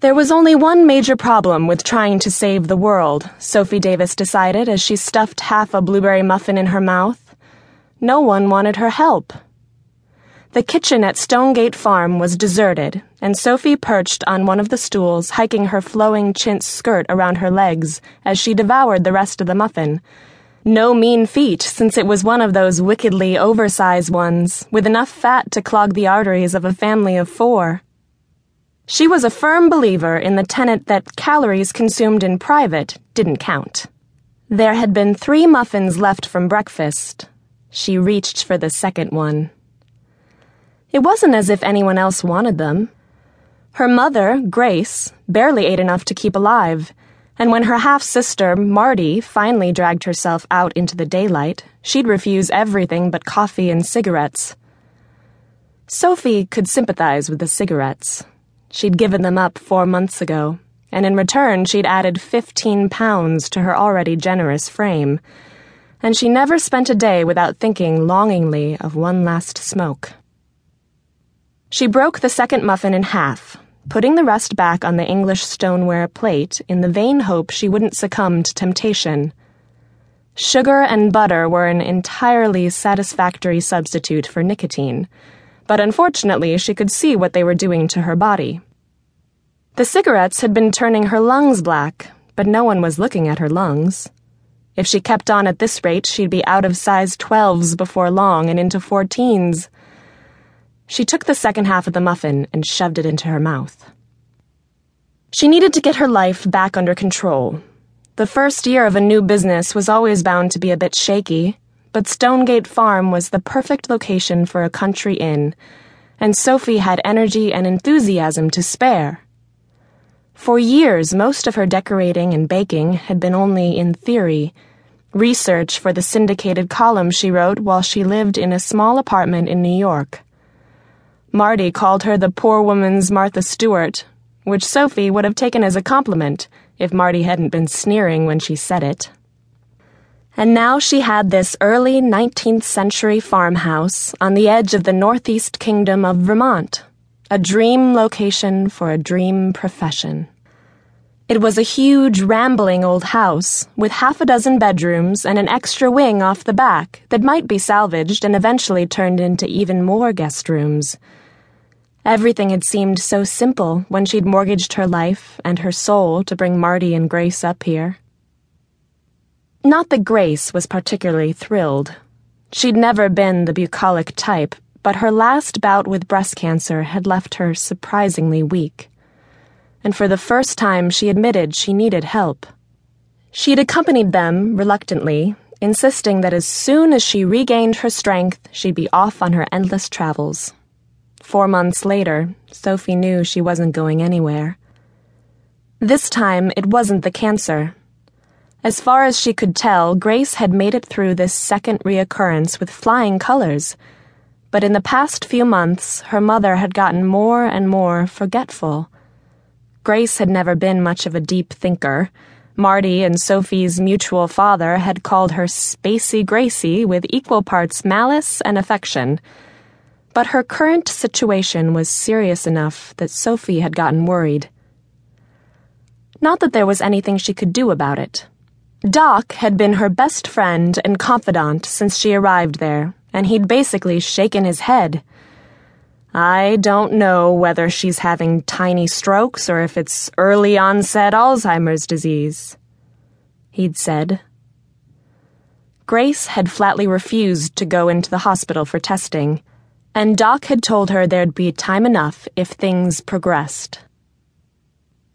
There was only one major problem with trying to save the world, Sophie Davis decided as she stuffed half a blueberry muffin in her mouth. No one wanted her help. The kitchen at Stonegate Farm was deserted, and Sophie perched on one of the stools, hiking her flowing chintz skirt around her legs as she devoured the rest of the muffin. No mean feat, since it was one of those wickedly oversized ones, with enough fat to clog the arteries of a family of four. She was a firm believer in the tenet that calories consumed in private didn't count. There had been three muffins left from breakfast. She reached for the second one. It wasn't as if anyone else wanted them. Her mother, Grace, barely ate enough to keep alive, and when her half sister, Marty, finally dragged herself out into the daylight, she'd refuse everything but coffee and cigarettes. Sophie could sympathize with the cigarettes. She'd given them up four months ago, and in return, she'd added 15 pounds to her already generous frame. And she never spent a day without thinking longingly of one last smoke. She broke the second muffin in half, putting the rest back on the English stoneware plate in the vain hope she wouldn't succumb to temptation. Sugar and butter were an entirely satisfactory substitute for nicotine but unfortunately she could see what they were doing to her body. The cigarettes had been turning her lungs black, but no one was looking at her lungs. If she kept on at this rate, she'd be out of size 12s before long and into 14s. She took the second half of the muffin and shoved it into her mouth. She needed to get her life back under control. The first year of a new business was always bound to be a bit shaky but Stonegate Farm was the perfect location for a country inn, and Sophie had energy and enthusiasm to spare. For years, most of her decorating and baking had been only in theory, research for the syndicated column she wrote while she lived in a small apartment in New York. Marty called her the poor woman's Martha Stewart, which Sophie would have taken as a compliment if Marty hadn't been sneering when she said it. And now she had this early 19th century farmhouse on the edge of the northeast kingdom of Vermont, a dream location for a dream profession. It was a huge, rambling old house with half a dozen bedrooms and an extra wing off the back that might be salvaged and eventually turned into even more guest rooms. Everything had seemed so simple when she'd mortgaged her life and her soul to bring Marty and Grace up here. Not that Grace was particularly thrilled. She'd never been the bucolic type, but her last bout with breast cancer had left her surprisingly weak. And for the first time, she admitted she needed help. She'd accompanied them reluctantly, insisting that as soon as she regained her strength, she'd be off on her endless travels. Four months later, Sophie knew she wasn't going anywhere. This time, it wasn't the cancer. As far as she could tell, Grace had made it through this second reoccurrence with flying colors. But in the past few months, her mother had gotten more and more forgetful. Grace had never been much of a deep thinker. Marty and Sophie's mutual father had called her Spacey Gracie with equal parts malice and affection. But her current situation was serious enough that Sophie had gotten worried. Not that there was anything she could do about it. Doc had been her best friend and confidant since she arrived there, and he'd basically shaken his head. I don't know whether she's having tiny strokes or if it's early onset Alzheimer's disease, he'd said. Grace had flatly refused to go into the hospital for testing, and Doc had told her there'd be time enough if things progressed.